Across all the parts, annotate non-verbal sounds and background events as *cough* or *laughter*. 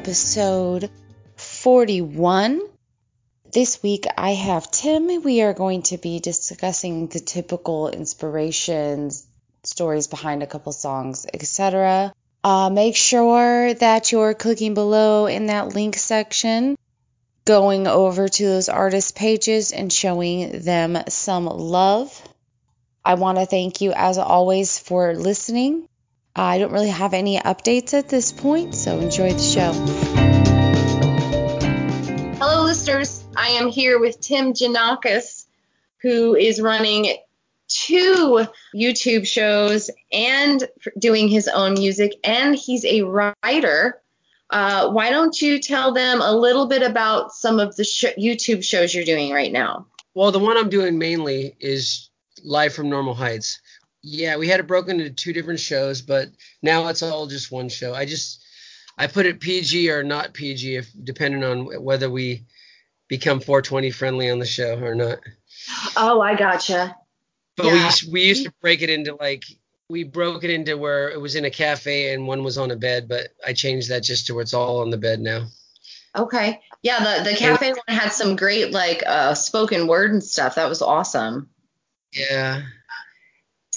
episode 41. This week I have Tim. We are going to be discussing the typical inspirations, stories behind a couple songs, etc. Uh, make sure that you're clicking below in that link section, going over to those artist pages and showing them some love. I want to thank you as always for listening. I don't really have any updates at this point, so enjoy the show. Hello, listeners. I am here with Tim Janakis, who is running two YouTube shows and doing his own music, and he's a writer. Uh, why don't you tell them a little bit about some of the sh- YouTube shows you're doing right now? Well, the one I'm doing mainly is Live from Normal Heights. Yeah, we had it broken into two different shows, but now it's all just one show. I just I put it PG or not PG, if depending on whether we become 420 friendly on the show or not. Oh, I gotcha. But yeah. we we used to break it into like we broke it into where it was in a cafe and one was on a bed, but I changed that just to where it's all on the bed now. Okay. Yeah, the the cafe and, one had some great like uh spoken word and stuff. That was awesome. Yeah.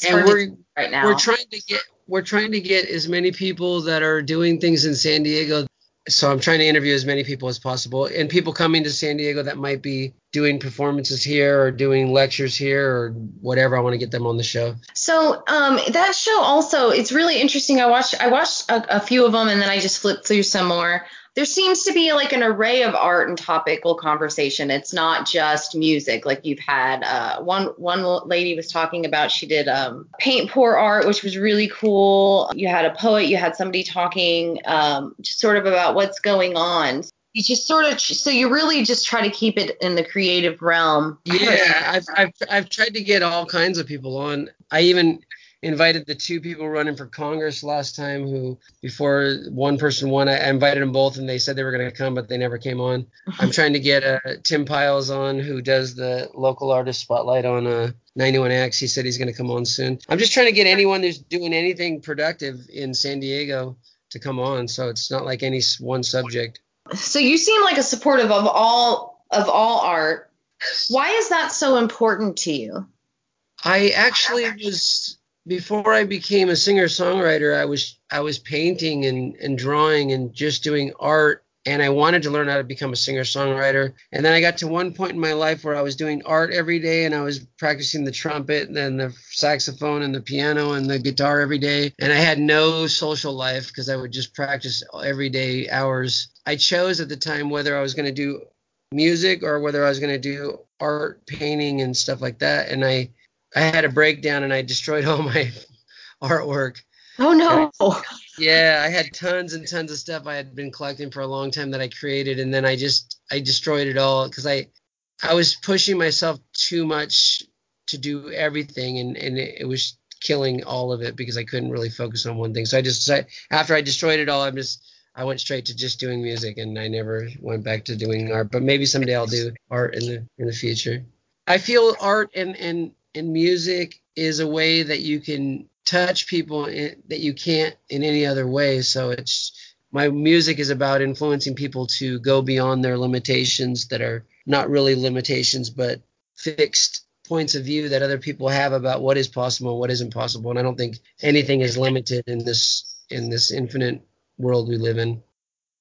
And we're right now. We're trying to get we're trying to get as many people that are doing things in San Diego. So I'm trying to interview as many people as possible, and people coming to San Diego that might be doing performances here or doing lectures here or whatever. I want to get them on the show. So um, that show also it's really interesting. I watched I watched a, a few of them and then I just flipped through some more there seems to be like an array of art and topical conversation. It's not just music. Like you've had uh, one one lady was talking about she did um, paint pour art, which was really cool. You had a poet. You had somebody talking um, just sort of about what's going on. You just sort of so you really just try to keep it in the creative realm. Yeah, I've I've I've tried to get all kinds of people on. I even invited the two people running for Congress last time who before one person won I invited them both and they said they were going to come but they never came on. *laughs* I'm trying to get uh, Tim Pyles on who does the local artist spotlight on uh, 91X. He said he's going to come on soon. I'm just trying to get anyone who's doing anything productive in San Diego to come on so it's not like any one subject. So you seem like a supportive of all of all art. Why is that so important to you? I actually was before I became a singer songwriter, I was I was painting and, and drawing and just doing art and I wanted to learn how to become a singer songwriter. And then I got to one point in my life where I was doing art every day and I was practicing the trumpet and then the saxophone and the piano and the guitar every day. And I had no social life because I would just practice every day hours. I chose at the time whether I was going to do music or whether I was going to do art, painting, and stuff like that. And I I had a breakdown and I destroyed *laughs* all my artwork. Oh no. I, yeah, I had tons and tons of stuff I had been collecting for a long time that I created and then I just I destroyed it all cuz I I was pushing myself too much to do everything and and it, it, was killing all of it because I couldn't really focus on one thing. So I just after I destroyed it all I'm just I went straight to just doing music and I never went back to doing art. But maybe someday I'll do art in the in the future. I feel art and and and music is a way that you can touch people in, that you can't in any other way. So it's my music is about influencing people to go beyond their limitations that are not really limitations, but fixed points of view that other people have about what is possible, what isn't possible. And I don't think anything is limited in this in this infinite world we live in.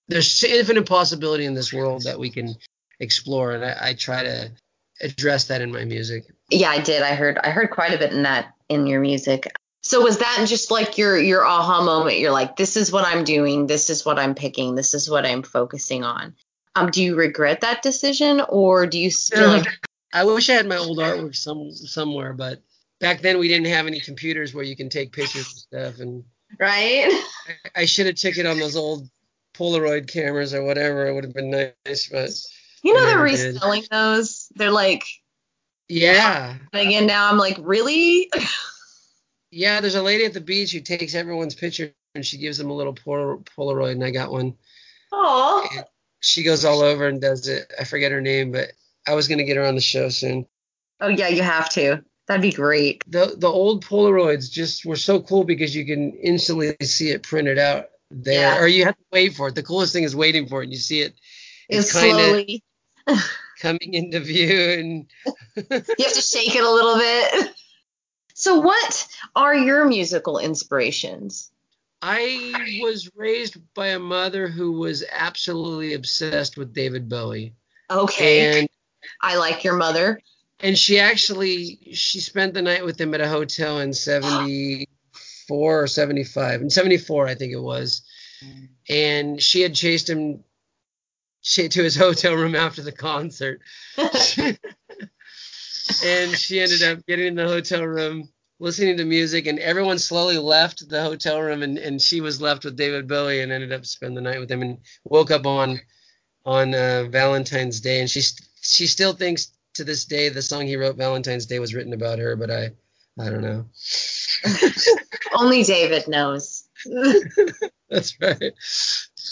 There's infinite possibility in this world that we can explore, and I, I try to address that in my music. Yeah, I did. I heard I heard quite a bit in that in your music. So was that just like your your aha moment? You're like, this is what I'm doing. This is what I'm picking. This is what I'm focusing on. Um, do you regret that decision, or do you feel like? I wish I had my old artwork some somewhere, but back then we didn't have any computers where you can take pictures and stuff. And right. I, I should have took it on those old Polaroid cameras or whatever. It would have been nice, but you know they're reselling those. They're like yeah. Again, now I'm like, really? yeah, there's a lady at the beach who takes everyone's picture and she gives them a little Polaroid, and I got one. Oh. She goes all over and does it. I forget her name, but I was gonna get her on the show soon. Oh yeah, you have to. That'd be great. The the old Polaroids just were so cool because you can instantly see it printed out there, Yeah. or you have to wait for it. The coolest thing is waiting for it, and you see it. It's kinda slowly. *laughs* coming into view, and *laughs* You have to shake it a little bit. So, what are your musical inspirations? I was raised by a mother who was absolutely obsessed with David Bowie, Okay. and I like your mother. and she actually she spent the night with him at a hotel in 74 or 75 in 74 i think it was mm. and she had chased him ch- to his hotel room after the concert *laughs* and she ended up getting in the hotel room listening to music and everyone slowly left the hotel room and, and she was left with david bowie and ended up spending the night with him and woke up on on uh, valentine's day and she she still thinks to this day the song he wrote valentine's day was written about her but i i don't know *laughs* Only David knows. *laughs* That's right.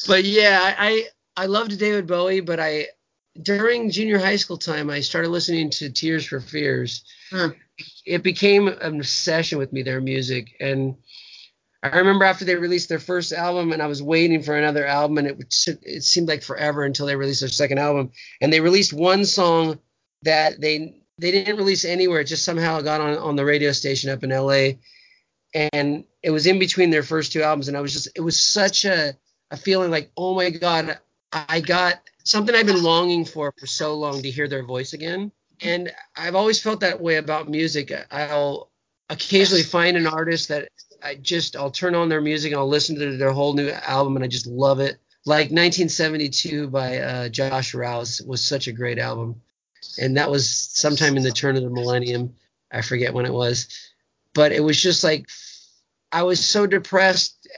But yeah, I I loved David Bowie, but I during junior high school time I started listening to Tears for Fears. Hmm. It became an obsession with me their music and I remember after they released their first album and I was waiting for another album and it it seemed like forever until they released their second album and they released one song that they they didn't release anywhere it just somehow got on on the radio station up in LA and it was in between their first two albums and i was just it was such a, a feeling like oh my god i got something i've been longing for for so long to hear their voice again. And i've always felt that way about music. I'll occasionally find an artist that i just i'll turn on their music and i'll listen to their whole new album and i just love it. Like 1972 by uh, josh rouse was such a great album. And that was sometime in the turn of the millennium. I forget when it was. But it was just like I was so depressed,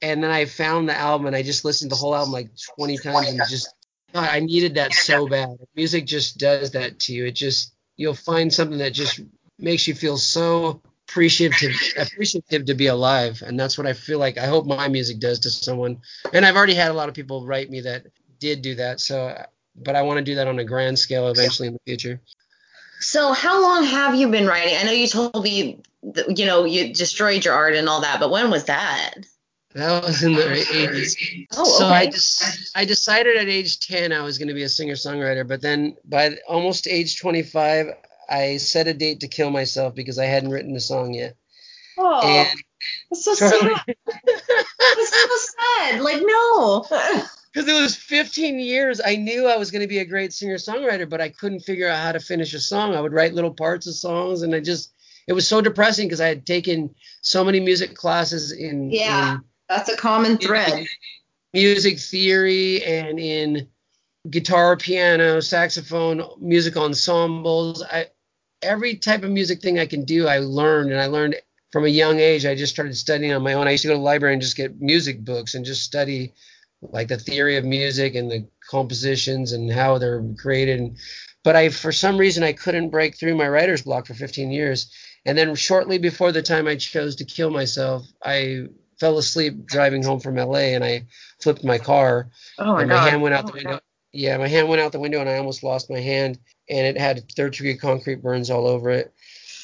and then I found the album and I just listened to the whole album like 20 times and just God, I needed that so bad. Music just does that to you. It just you'll find something that just makes you feel so appreciative appreciative to be alive, and that's what I feel like. I hope my music does to someone, and I've already had a lot of people write me that did do that. So, but I want to do that on a grand scale eventually in the future. So, how long have you been writing? I know you told me, you know, you destroyed your art and all that, but when was that? That was in the 80s. Oh, So okay. I just I decided at age 10 I was going to be a singer songwriter, but then by almost age 25 I set a date to kill myself because I hadn't written a song yet. oh, and that's so Charlie, sad. That's so sad. Like, no. *laughs* because it was 15 years, I knew I was going to be a great singer songwriter, but I couldn't figure out how to finish a song. I would write little parts of songs, and I just it was so depressing because I had taken so many music classes in, Yeah. in That's a common thread. music theory and in guitar, piano, saxophone, music ensembles. I every type of music thing I can do, I learned, and I learned from a young age. I just started studying on my own. I used to go to the library and just get music books and just study like the theory of music and the compositions and how they're created. But I, for some reason, I couldn't break through my writer's block for 15 years. And then shortly before the time I chose to kill myself, I fell asleep driving home from LA and I flipped my car Oh my and my god. hand went out oh, the window. Yeah, my hand went out the window and I almost lost my hand and it had third degree concrete burns all over it.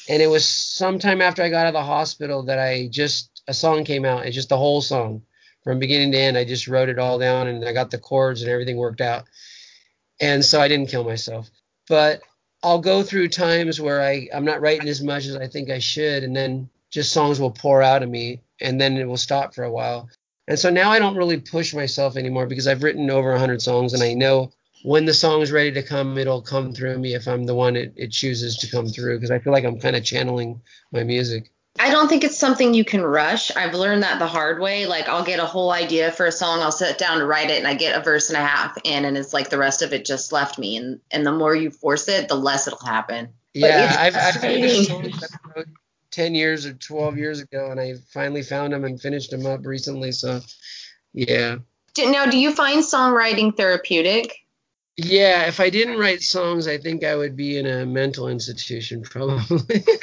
And it was sometime after I got out of the hospital that I just a song came out. It's just the whole song from beginning to end. I just wrote it all down and I got the chords and everything worked out. And so I didn't kill myself. But I'll go through times where I, I'm not writing as much as I think I should, and then just songs will pour out of me and then it will stop for a while. And so now I don't really push myself anymore because I've written over 100 songs and I know when the song's ready to come, it'll come through me if I'm the one it, it chooses to come through because I feel like I'm kind of channeling my music. I don't think it's something you can rush. I've learned that the hard way. Like I'll get a whole idea for a song, I'll sit down to write it, and I get a verse and a half in, and it's like the rest of it just left me. And and the more you force it, the less it'll happen. Yeah, I've, I've frustrating. songs that I wrote 10 years or 12 years ago and I finally found them and finished them up recently. So, yeah. Now, do you find songwriting therapeutic? Yeah, if I didn't write songs, I think I would be in a mental institution probably. *laughs*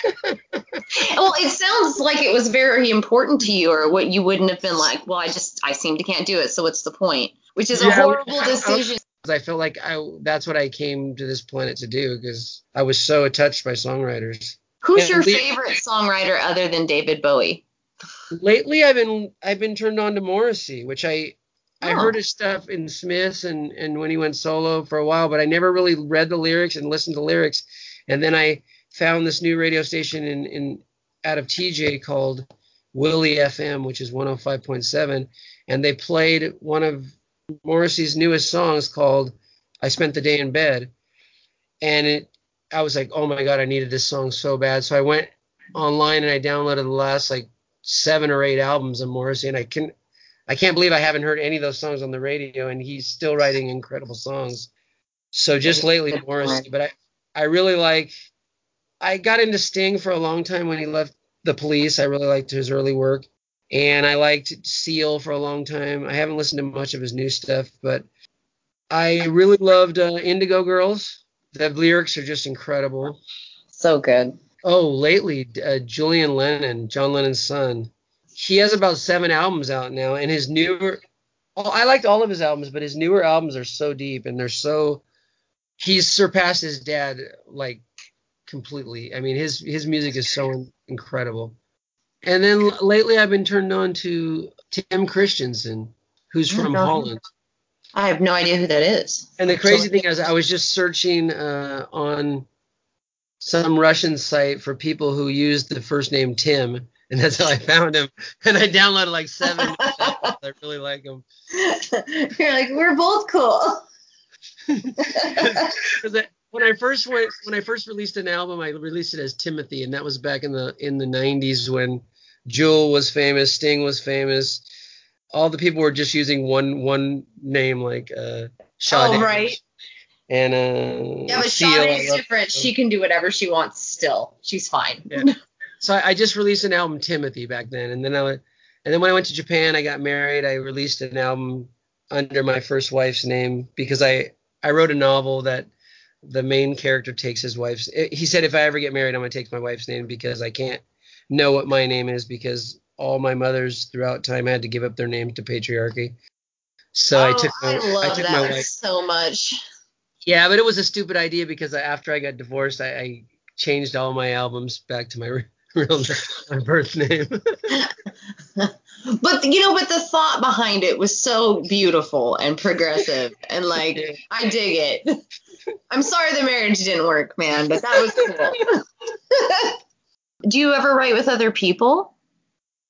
Well, it sounds like it was very important to you, or what you wouldn't have been like. Well, I just I seem to can't do it, so what's the point? Which is a horrible *laughs* I- I- decision. I felt like I that's what I came to this planet to do because I was so touched by songwriters. Who's your favorite songwriter other than David Bowie? Lately, I've been I've been turned on to Morrissey, which I oh. I heard his stuff in Smiths and and when he went solo for a while, but I never really read the lyrics and listened to lyrics. And then I found this new radio station in in out of TJ called Willie FM, which is 105.7, and they played one of Morrissey's newest songs called "I Spent the Day in Bed," and it I was like, oh my god, I needed this song so bad. So I went online and I downloaded the last like seven or eight albums of Morrissey, and I can I can't believe I haven't heard any of those songs on the radio, and he's still writing incredible songs. So just lately Morrissey, but I I really like. I got into Sting for a long time when he left the Police. I really liked his early work, and I liked Seal for a long time. I haven't listened to much of his new stuff, but I really loved uh, Indigo Girls. The lyrics are just incredible. So good. Oh, lately, uh, Julian Lennon, John Lennon's son, he has about seven albums out now, and his newer, oh, I liked all of his albums, but his newer albums are so deep and they're so, he's surpassed his dad like completely. I mean, his his music is so incredible. And then lately, I've been turned on to Tim Christensen, who's from Holland. I have no idea who that is. And the crazy so, thing is, I was just searching uh, on some Russian site for people who used the first name Tim, and that's how I found him. *laughs* And I downloaded like seven. I really like him. *laughs* You're like, we're both cool. *laughs* when I first went, when I first released an album, I released it as Timothy, and that was back in the in the 90s when Jewel was famous, Sting was famous, all the people were just using one one name like uh Sade. Oh right. And uh Yeah, but Sade is different. She can do whatever she wants still. She's fine. Yeah. *laughs* so I, I, just released an album Timothy back then and then I and then when I went to Japan I got married, I released an album under my first wife's name because I I wrote a novel that the main character takes his wife's he said if I ever get married I'm going to take my wife's name because I can't know what my name is because all my mothers throughout time had to give up their name to patriarchy. So oh, I took my, I love I took that my wife. so much. Yeah, but it was a stupid idea because after I got divorced, I, I changed all my albums back to my *laughs* real my *laughs* birth name. *laughs* but you know, but the thought behind it was so beautiful and progressive, and like yeah. I dig it. I'm sorry the marriage didn't work, man, but that was cool. Do you ever write with other people?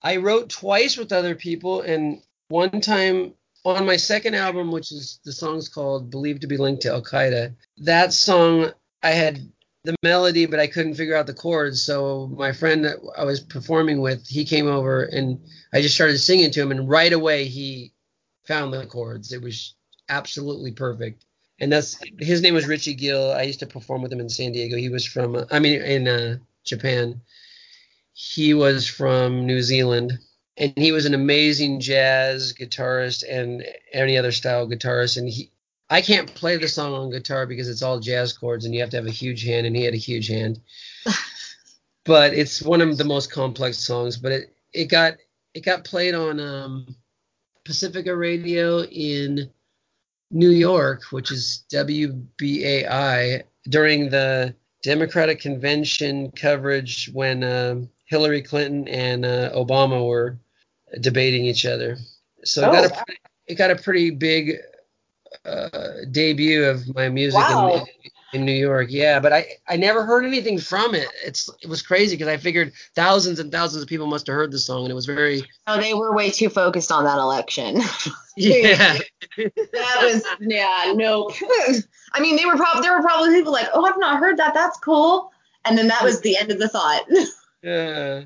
I wrote twice with other people, and one time on my second album, which is the song's called Believed to be Linked to Al Qaeda, that song I had the melody, but I couldn't figure out the chords. So my friend that I was performing with, he came over and I just started singing to him, and right away he found the chords. It was absolutely perfect. And that's his name was Richie Gill. I used to perform with him in San Diego. He was from, I mean, in uh, Japan he was from New Zealand and he was an amazing jazz guitarist and any other style guitarist and he I can't play the song on guitar because it's all jazz chords and you have to have a huge hand and he had a huge hand. *laughs* but it's one of the most complex songs, but it it got it got played on um, Pacifica Radio in New York, which is WBAI during the Democratic convention coverage when um, Hillary Clinton and uh, Obama were debating each other. So oh, it, got a, it got a pretty big uh, debut of my music wow. in, in, New York. Yeah, but I, I never heard anything from it. It's it was crazy because I figured thousands and thousands of people must have heard the song, and it was very. Oh, they were way too focused on that election. *laughs* yeah. *laughs* that was yeah nope. I mean, they were probably there were probably people like, oh, I've not heard that. That's cool. And then that was the end of the thought. *laughs* Yeah.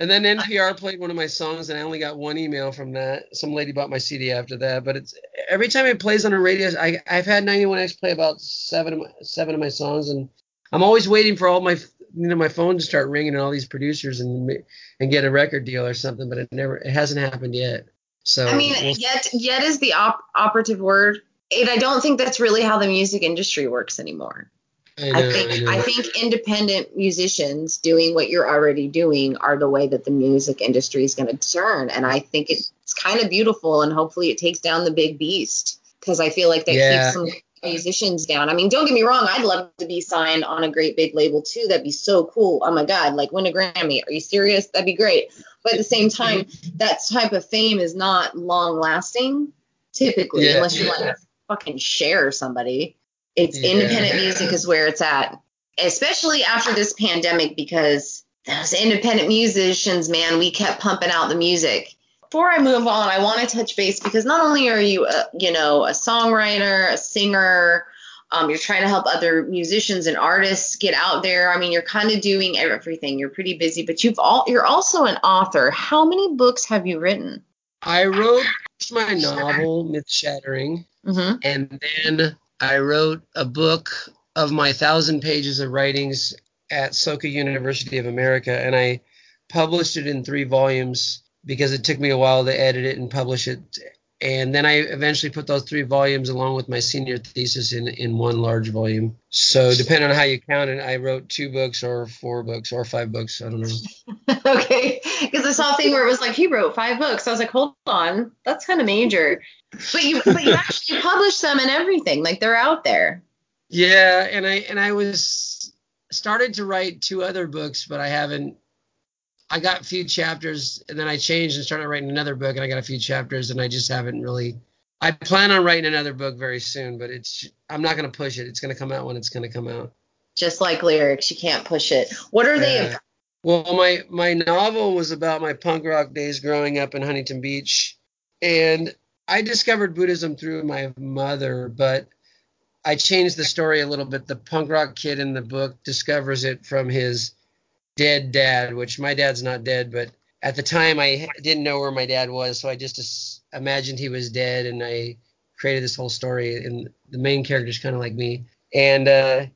And then NPR played one of my songs, and I only got one email from that. Some lady bought my CD after that, but it's every time it plays on a radio. I I've had 91X play about seven of my, seven of my songs, and I'm always waiting for all my you know my phone to start ringing and all these producers and and get a record deal or something, but it never it hasn't happened yet. So I mean, we'll, yet yet is the op- operative word. And I don't think that's really how the music industry works anymore. I, know, I think I, I, think independent musicians doing what you're already doing are the way that the music industry is going to turn, and I think it's kind of beautiful, and hopefully it takes down the big beast because I feel like that yeah. keeps some musicians down. I mean, don't get me wrong, I'd love to be signed on a great big label too. That'd be so cool. Oh my God, like win a Grammy. Are you serious? That'd be great. But at the same time, that type of fame is not long lasting typically, Yeah. unless you like fucking Cher somebody. It's Yeah. independent music is where it's at, especially after this pandemic because those independent musicians, man, we kept pumping out the music. Before I move on, I want to touch base because not only are you, a, you know, a songwriter, a singer, um, you're trying to help other musicians and artists get out there. I mean, you're kind of doing everything. You're pretty busy, but you've all you're also an author. How many books have you written? I wrote my novel, Myth Shattering, Mm-hmm. and then I wrote a book of my thousand pages of writings at Soka University of America, and I published it in three volumes because it took me a while to edit it and publish it. And then I eventually put those three volumes along with my senior thesis in, in one large volume. So depending on how you count it, I wrote two books or four books or five books. I don't know. *laughs* okay, because I saw a thing where it was like he wrote five books. I was like, hold on, that's kind of major. But you, but you actually *laughs* published them and everything. Like they're out there. Yeah, and I and I was started to write two other books, but I haven't. I got a few chapters, and then I changed and started writing another book, and I got a few chapters, and I just haven't really. I plan on writing another book very soon, but it's I'm not going to push it. It's going to come out when it's going to come out. Just like lyrics, you can't push it. What are they? Well, my my novel was about my punk rock days growing up in Huntington Beach, and I discovered Buddhism through my mother, but I changed the story a little bit. The punk rock kid in the book discovers it from his dead dad, which my dad's not dead, but at the time I didn't know where my dad was, so I just imagined he was dead, and I created this whole story. And the main character's kind of like me, and uh,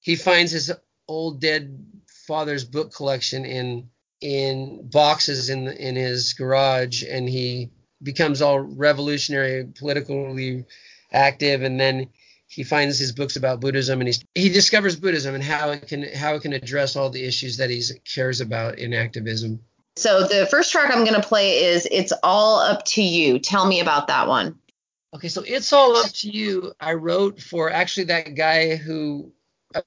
he finds his old dead father's book collection in in boxes in in his garage, and he becomes all revolutionary, politically active, and then he finds his books about Buddhism, and he's, he discovers Buddhism and how it can how it can address all the issues that he cares about in activism. So the first track I'm gonna play is "It's All Up to You." Tell me about that one. Okay, so it's all up to you. I wrote for actually that guy who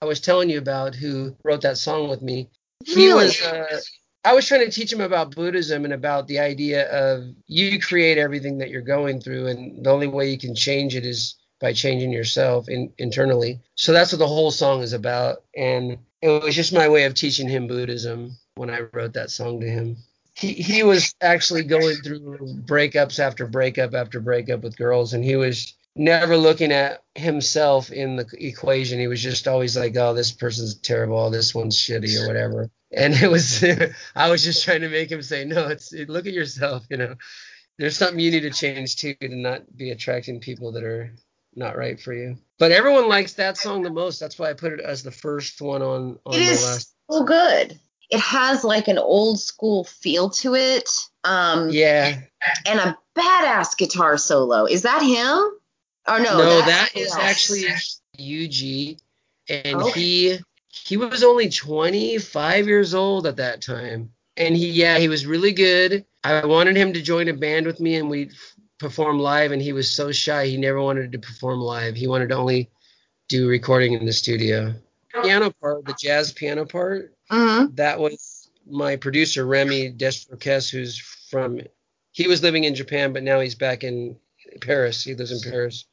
I was telling you about, who wrote that song with me. He was. Uh, I was trying to teach him about Buddhism and about the idea of you create everything that you're going through, and the only way you can change it is by changing yourself in, internally. So that's what the whole song is about, and it was just my way of teaching him Buddhism when I wrote that song to him. He he was actually going through breakups after breakup after breakup with girls, and he was never looking at himself in the equation. He was just always like, "Oh, this person's terrible. This one's shitty, or whatever." And it was, *laughs* I was just trying to make him say, "No, it's it, look at yourself. You know, there's something you need to change too to not be attracting people that are not right for you." But everyone likes that song the most. That's why I put it as the first one on on It my is last. so good. It has like an old school feel to it. Um, Yeah, and a badass guitar solo. Is that him? Or no? no, that is else. actually UG, and Okay. he he was only 25 years old at that time, and he yeah he was really good. I wanted him to join a band with me, and we'd f- perform live, and he was so shy he never wanted to perform live. He wanted to only do recording in the studio. Piano part, the jazz piano part, Mhm. that was my producer Remy Desforques, who's from he was living in Japan, but now he's back in Paris. He lives in Paris.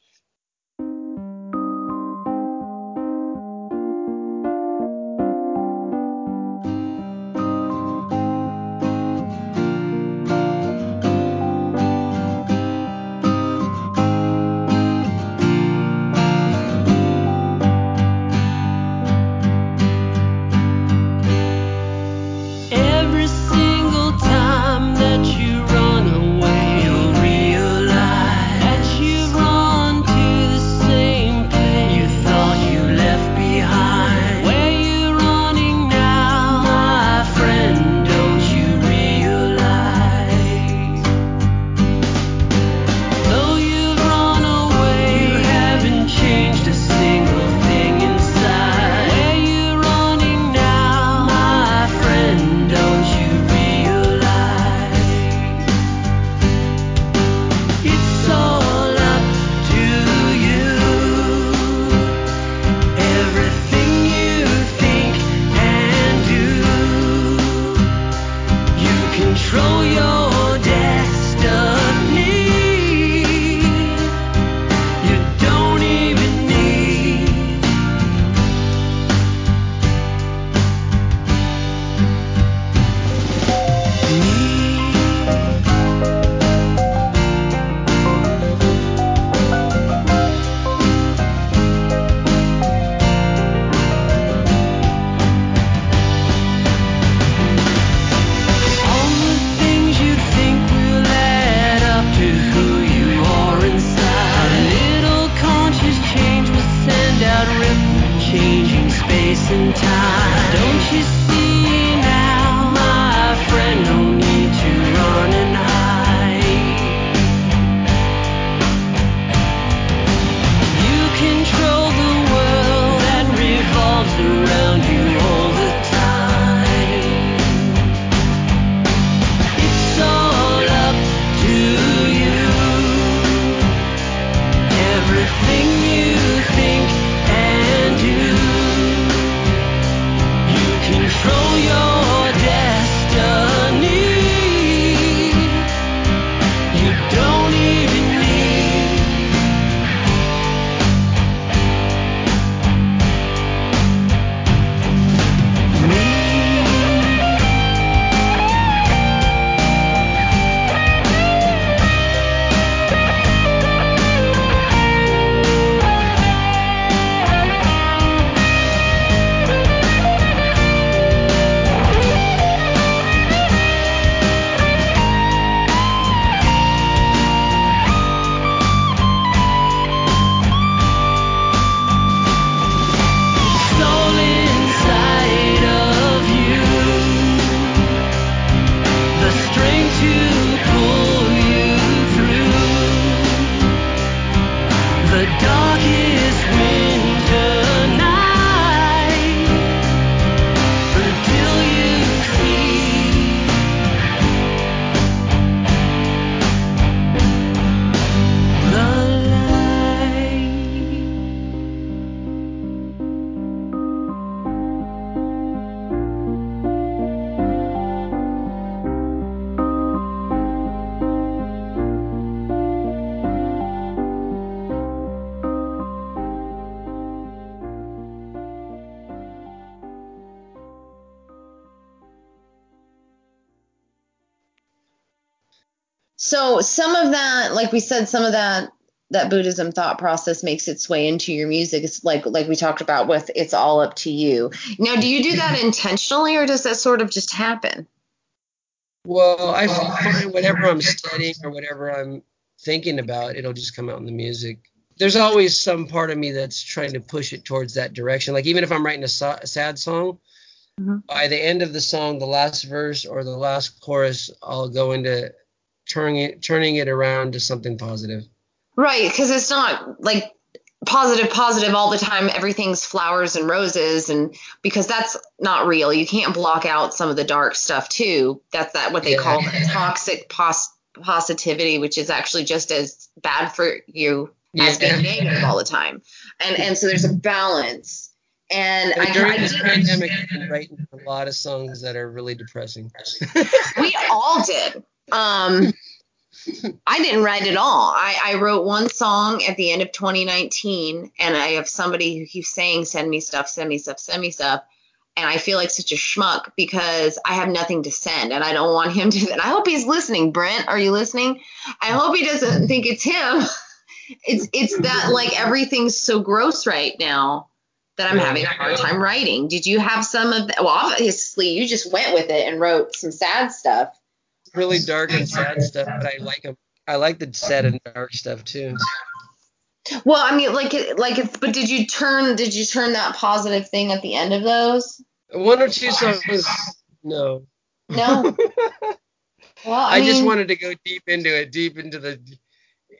So some of that, like we said, some of that that Buddhism thought process makes its way into your music. It's like like we talked about with it's all up to you. Now, do you do that intentionally or does that sort of just happen? Well, I find whatever I'm studying or whatever I'm thinking about, it'll just come out in the music. There's always some part of me that's trying to push it towards that direction. Like even if I'm writing a, so- a sad song, mm-hmm. by the end of the song, the last verse or the last chorus, I'll go into turning it turning it around to something positive. Right, because it's not like positive positive all the time. Everything's flowers and roses and because that's not real. You can't block out some of the dark stuff too. That's that what they yeah. call *laughs* toxic pos- positivity which is actually just as bad for you yeah. as being negative all the time. And and so there's a balance. And I, during this pandemic i've been writing a lot of songs that are really depressing. We all did um I didn't write at all. I, I wrote one song at the end of 2019, and I have somebody who keeps saying, "Send me stuff, send me stuff, send me stuff," and I feel like such a schmuck because I have nothing to send, and I don't want him to. And I hope he's listening. Brent, are you listening? I hope he doesn't think it's him. *laughs* It's it's that like everything's so gross right now that I'm having a hard time writing. Did you have some of that? Well, obviously you just went with it and wrote some sad stuff really dark and sad stuff, but I like them. I like the sad and dark stuff too. Well, I mean, like, like, if, but did you turn, did you turn that positive thing at the end of those? One or two songs, no. No. *laughs* well, I, I mean, just wanted to go deep into it, deep into the,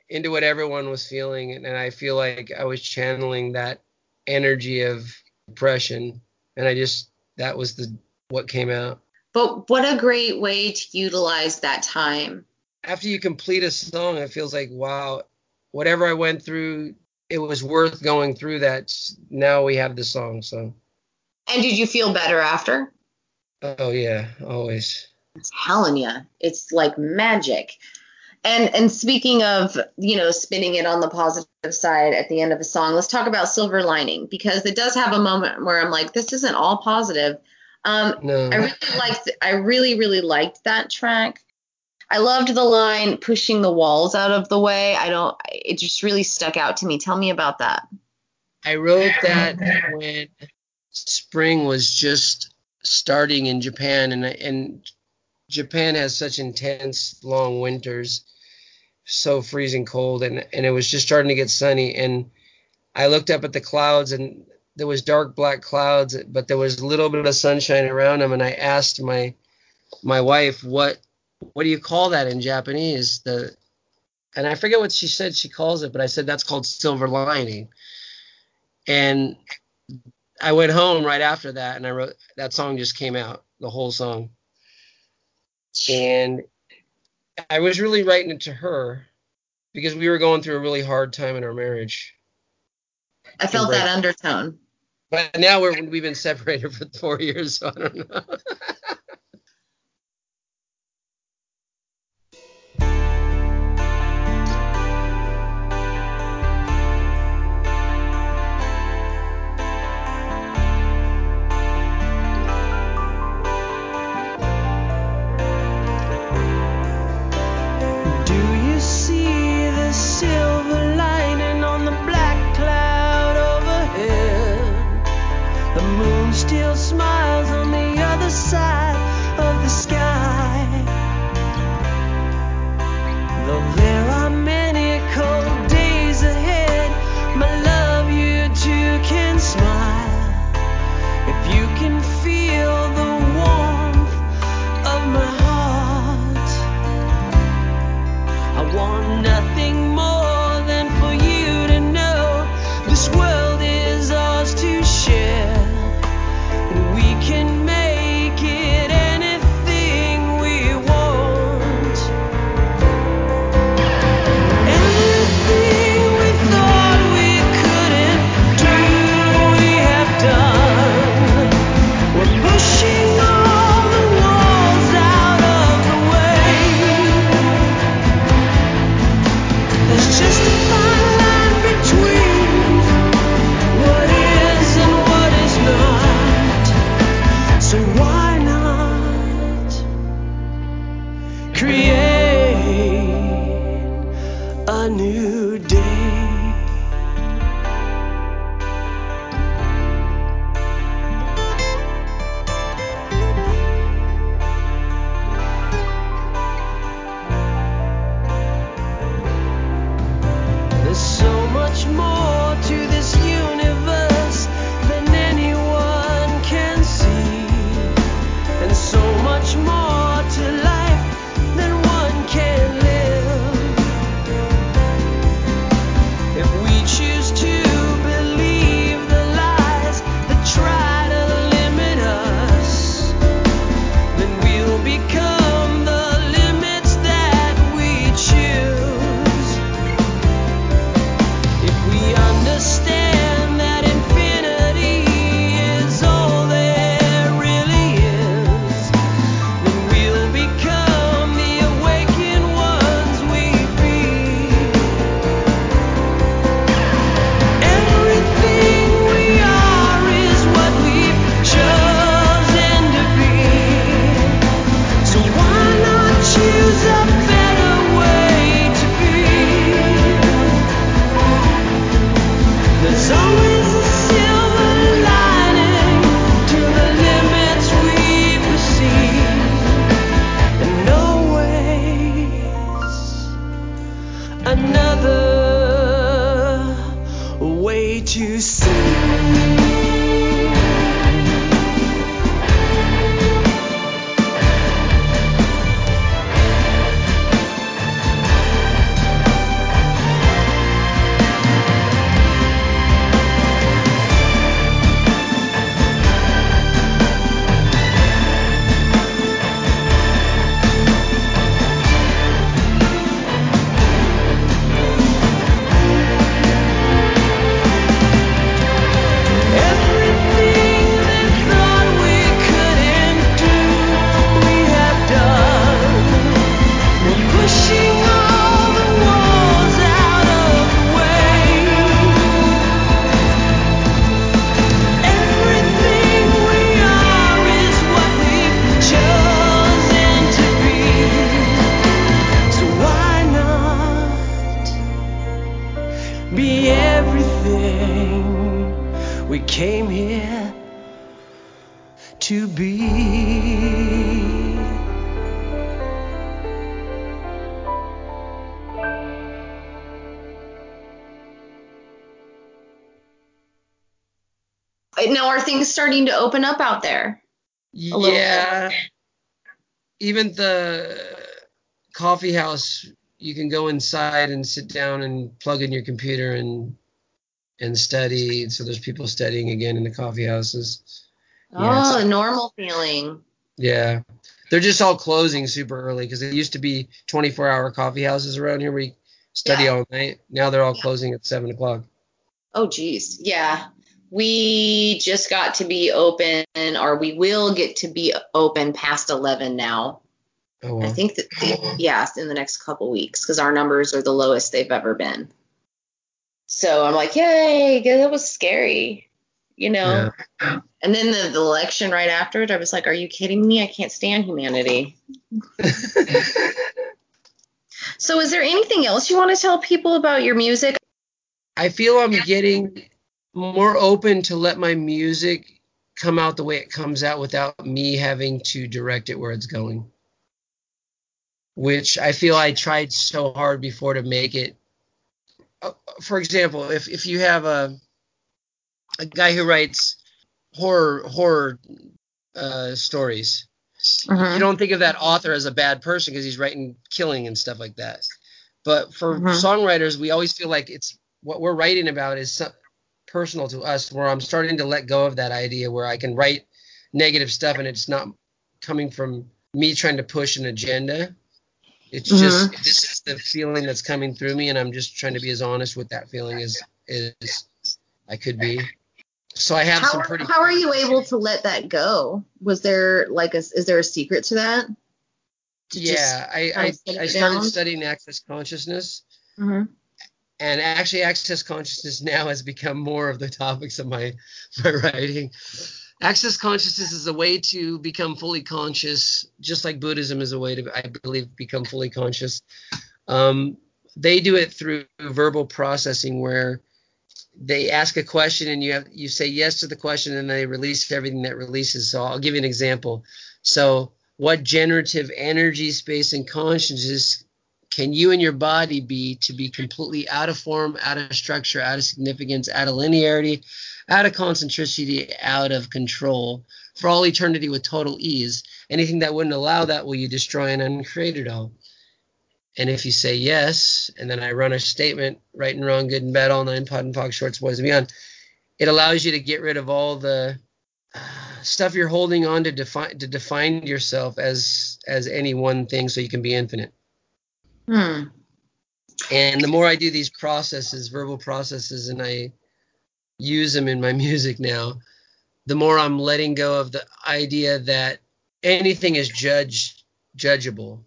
into what everyone was feeling, and, and I feel like I was channeling that energy of depression, and I just that was the what came out. But what a great way to utilize that time. After you complete a song, it feels like, wow, whatever I went through, it was worth going through that. Now we have the song, so. And did you feel better after? Oh yeah, always. I'm telling you, it's like magic. And and speaking of, you know, spinning it on the positive side at the end of a song, let's talk about Silver Lining because it does have a moment where I'm like, this isn't all positive. Um, no. I really liked. I really really liked that track. I loved the line "pushing the walls out of the way." I don't. It just really stuck out to me. Tell me about that. I wrote that when spring was just starting in Japan, and and Japan has such intense long winters, so freezing cold, and and it was just starting to get sunny, and I looked up at the clouds, and there was dark black clouds, but there was a little bit of sunshine around them. And I asked my my wife, what what do you call that in Japanese? The and I forget what she said she calls it, but I said that's called silver lining. And I went home right after that, and I wrote that song. Just came out, the whole song, and I was really writing it to her because we were going through a really hard time in our marriage. I felt that undertone. But now we're we've been separated for four years, so I don't know. *laughs* things starting to open up out there? Yeah. Even the coffee house, you can go inside and sit down and plug in your computer and and study. So there's people studying again in the coffee houses. Oh, yeah, oh, a normal feeling. Yeah. They're just all closing super early because it used to be 24 hour coffee houses around here where you study Yeah. all night. Now they're all Yeah. closing at seven o'clock. Oh, geez. Yeah. We just got to be open, or we will get to be open past 11 now. Oh I think that, *gasps* yeah, in the next couple weeks, because our numbers are the lowest they've ever been. So I'm like, yay, that was scary, you know? And then the, the election right after it, I was like, are you kidding me? I can't stand humanity. *laughs* So is there anything else you want to tell people about your music? I feel I'm getting more open to let my music come out the way it comes out without me having to direct it where it's going. Which I feel I tried so hard before to make it. uh, For example, if if you have a a guy who writes horror horror uh, stories, Mhm. you don't think of that author as a bad person because he's writing killing and stuff like that. But for Mhm. songwriters, we always feel like it's what we're writing about is so personal to us. Where I'm starting to let go of that idea where I can write negative stuff and it's not coming from me trying to push an agenda. It's just this is the feeling that's coming through me, and I'm just trying to be as honest with that feeling as as I could be. So I have How, some pretty. how are you able to let that go? Was there like a is there a secret to that? To yeah, I I, I started studying access consciousness, Mhm. And actually access consciousness now has become more of the topics of my *laughs* my writing. Access consciousness is a way to become fully conscious, just like Buddhism is a way to, I believe, become fully conscious. Um, they do it through verbal processing where they ask a question and you have you say yes to the question and they release everything that releases. So I'll give you an example. So what generative energy, space, and consciousness can you and your body be to be completely out of form, out of structure, out of significance, out of linearity, out of concentricity, out of control for all eternity with total ease? Anything that wouldn't allow that, will you destroy and uncreate it all? And if you say yes, and then I run a statement, right and wrong, good and bad, all nine, POD and POC, shorts, boys, and beyond, it allows you to get rid of all the uh, stuff you're holding on to define to define yourself as as any one thing, so you can be infinite. Hmm. And the more I do these processes, verbal processes, and I use them in my *laughs* music now, the more I'm letting go of the idea that anything is judged judgeable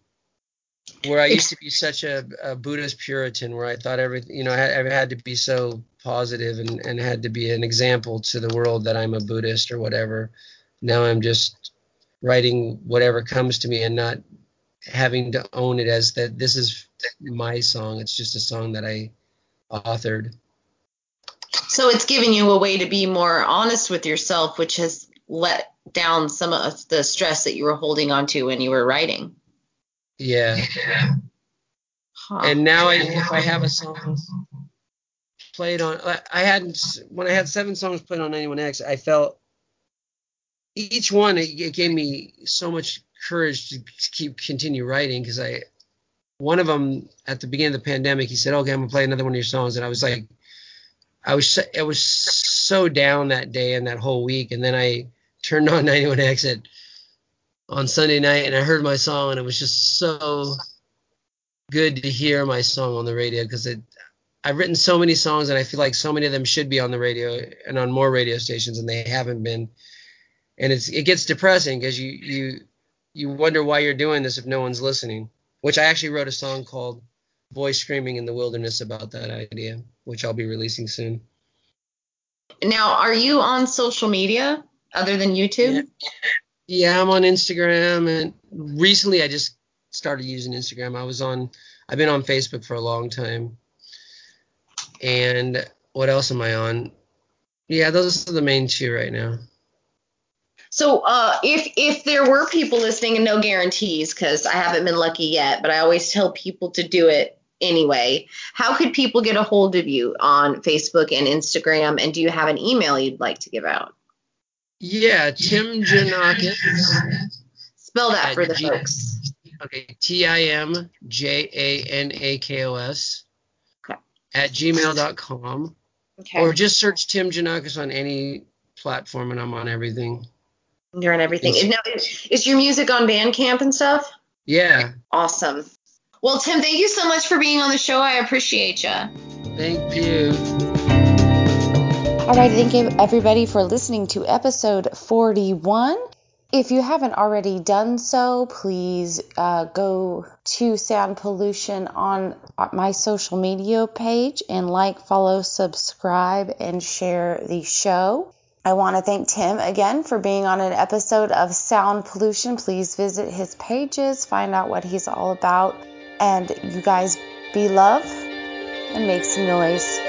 where I used to be such a, a, Buddhist Puritan, where I thought everything, you know, I had, I had, to be so positive and, and had to be an example to the world that I'm a Buddhist or whatever. Now I'm just writing whatever comes to me and not having to own it as that this is my song. It's just a song that I authored. So it's giving you a way to be more honest with yourself, which has let down some of the stress that you were holding on to when you were writing. Yeah. Huh. And now I, if I have a song played on, I hadn't when I had seven songs played on 91X, I felt each one it, it gave me so much courage to keep continue writing because I one of them at the beginning of the pandemic he said okay I'm gonna play another one of your songs and I was like I was it was so down that day and that whole week and then I turned on *laughs* 91X at on Sunday night and I heard my song and it was just so good to hear my song on the radio because it I've written so many songs and I feel like so many of them should be on the radio and on more radio stations and they haven't been. And it's it gets depressing because you you you wonder why you're doing this if no one's listening. Which I actually wrote a song called Voice Screaming in the Wilderness about that idea, which I'll be releasing soon. Now, are you on social media other than YouTube? Yeah. Yeah, I'm on Instagram, and recently I just started using Instagram. I was on, I've been on Facebook for a long time. And what else am I on? Yeah, those are the main two right now. So, uh, if if there were people listening, and no guarantees, because I haven't been lucky yet, but I always tell people to do it anyway. How could people get a hold of you on Facebook and Instagram? And do you have an email you'd like to give out? Yeah, Tim Janakos. Spell that for the G- folks. Okay, T I M J A N A K O S. Okay. At gmail.com. Okay. Or just search Tim Janakos on any platform, and I'm on everything. You're on everything. Is, now, is your music on Bandcamp and stuff? Yeah. Awesome. Well, Tim, thank you so much for being on the show. I appreciate you. Thank you. All right, thank you everybody for listening to episode 41. If you haven't already done so, please uh, go to Sound Pollution on my social media page and like, follow, subscribe, and share the show. I want to thank Tim again for being on an episode of Sound Pollution. Please visit his pages, find out what he's all about, and you guys be love and make some noise.